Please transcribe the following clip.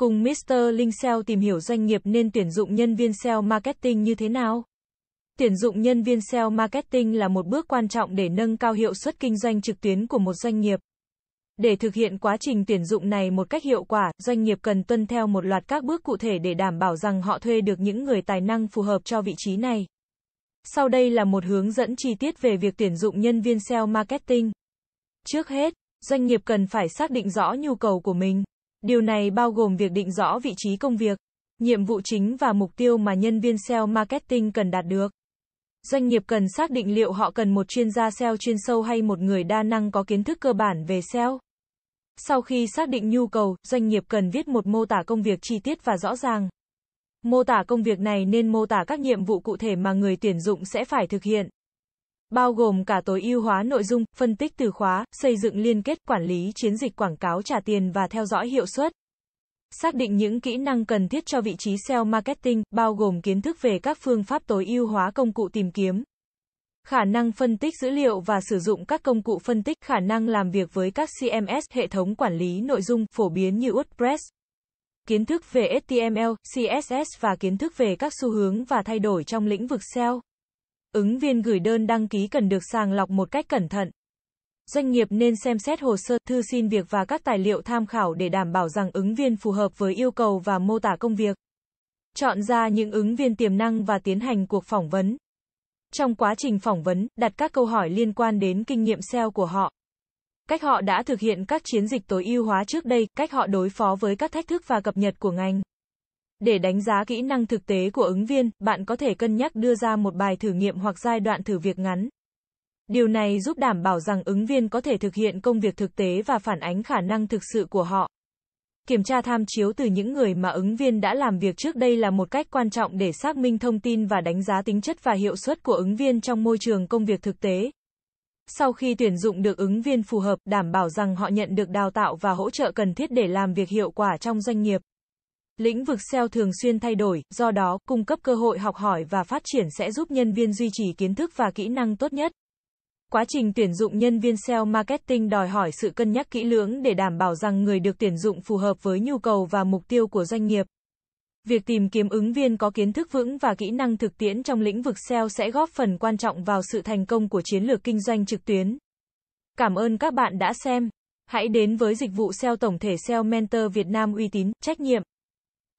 Cùng Mr. Linh SEO tìm hiểu doanh nghiệp nên tuyển dụng nhân viên SEO marketing như thế nào? Tuyển dụng nhân viên SEO marketing là một bước quan trọng để nâng cao hiệu suất kinh doanh trực tuyến của một doanh nghiệp. Để thực hiện quá trình tuyển dụng này một cách hiệu quả, doanh nghiệp cần tuân theo một loạt các bước cụ thể để đảm bảo rằng họ thuê được những người tài năng phù hợp cho vị trí này. Sau đây là một hướng dẫn chi tiết về việc tuyển dụng nhân viên SEO marketing. Trước hết, doanh nghiệp cần phải xác định rõ nhu cầu của mình. Điều này bao gồm việc định rõ vị trí công việc, nhiệm vụ chính và mục tiêu mà nhân viên SEO marketing cần đạt được. Doanh nghiệp cần xác định liệu họ cần một chuyên gia SEO chuyên sâu hay một người đa năng có kiến thức cơ bản về SEO. Sau khi xác định nhu cầu, doanh nghiệp cần viết một mô tả công việc chi tiết và rõ ràng. Mô tả công việc này nên mô tả các nhiệm vụ cụ thể mà người tuyển dụng sẽ phải thực hiện. Bao gồm cả tối ưu hóa nội dung, phân tích từ khóa, xây dựng liên kết, quản lý chiến dịch quảng cáo trả tiền và theo dõi hiệu suất. Xác định những kỹ năng cần thiết cho vị trí SEO marketing, bao gồm kiến thức về các phương pháp tối ưu hóa công cụ tìm kiếm, khả năng phân tích dữ liệu và sử dụng các công cụ phân tích, khả năng làm việc với các CMS, hệ thống quản lý nội dung phổ biến như WordPress, kiến thức về HTML, CSS và kiến thức về các xu hướng và thay đổi trong lĩnh vực SEO. Ứng viên gửi đơn đăng ký cần được sàng lọc một cách cẩn thận. Doanh nghiệp nên xem xét hồ sơ, thư xin việc và các tài liệu tham khảo để đảm bảo rằng ứng viên phù hợp với yêu cầu và mô tả công việc. Chọn ra những ứng viên tiềm năng và tiến hành cuộc phỏng vấn. Trong quá trình phỏng vấn, đặt các câu hỏi liên quan đến kinh nghiệm SEO của họ. Cách họ đã thực hiện các chiến dịch tối ưu hóa trước đây, cách họ đối phó với các thách thức và cập nhật của ngành. Để đánh giá kỹ năng thực tế của ứng viên, bạn có thể cân nhắc đưa ra một bài thử nghiệm hoặc giai đoạn thử việc ngắn. Điều này giúp đảm bảo rằng ứng viên có thể thực hiện công việc thực tế và phản ánh khả năng thực sự của họ. Kiểm tra tham chiếu từ những người mà ứng viên đã làm việc trước đây là một cách quan trọng để xác minh thông tin và đánh giá tính chất và hiệu suất của ứng viên trong môi trường công việc thực tế. Sau khi tuyển dụng được ứng viên phù hợp, đảm bảo rằng họ nhận được đào tạo và hỗ trợ cần thiết để làm việc hiệu quả trong doanh nghiệp. Lĩnh vực SEO thường xuyên thay đổi, do đó, cung cấp cơ hội học hỏi và phát triển sẽ giúp nhân viên duy trì kiến thức và kỹ năng tốt nhất. Quá trình tuyển dụng nhân viên SEO marketing đòi hỏi sự cân nhắc kỹ lưỡng để đảm bảo rằng người được tuyển dụng phù hợp với nhu cầu và mục tiêu của doanh nghiệp. Việc tìm kiếm ứng viên có kiến thức vững và kỹ năng thực tiễn trong lĩnh vực SEO sẽ góp phần quan trọng vào sự thành công của chiến lược kinh doanh trực tuyến. Cảm ơn các bạn đã xem. Hãy đến với dịch vụ SEO tổng thể SEO Mentor Việt Nam uy tín, trách nhiệm,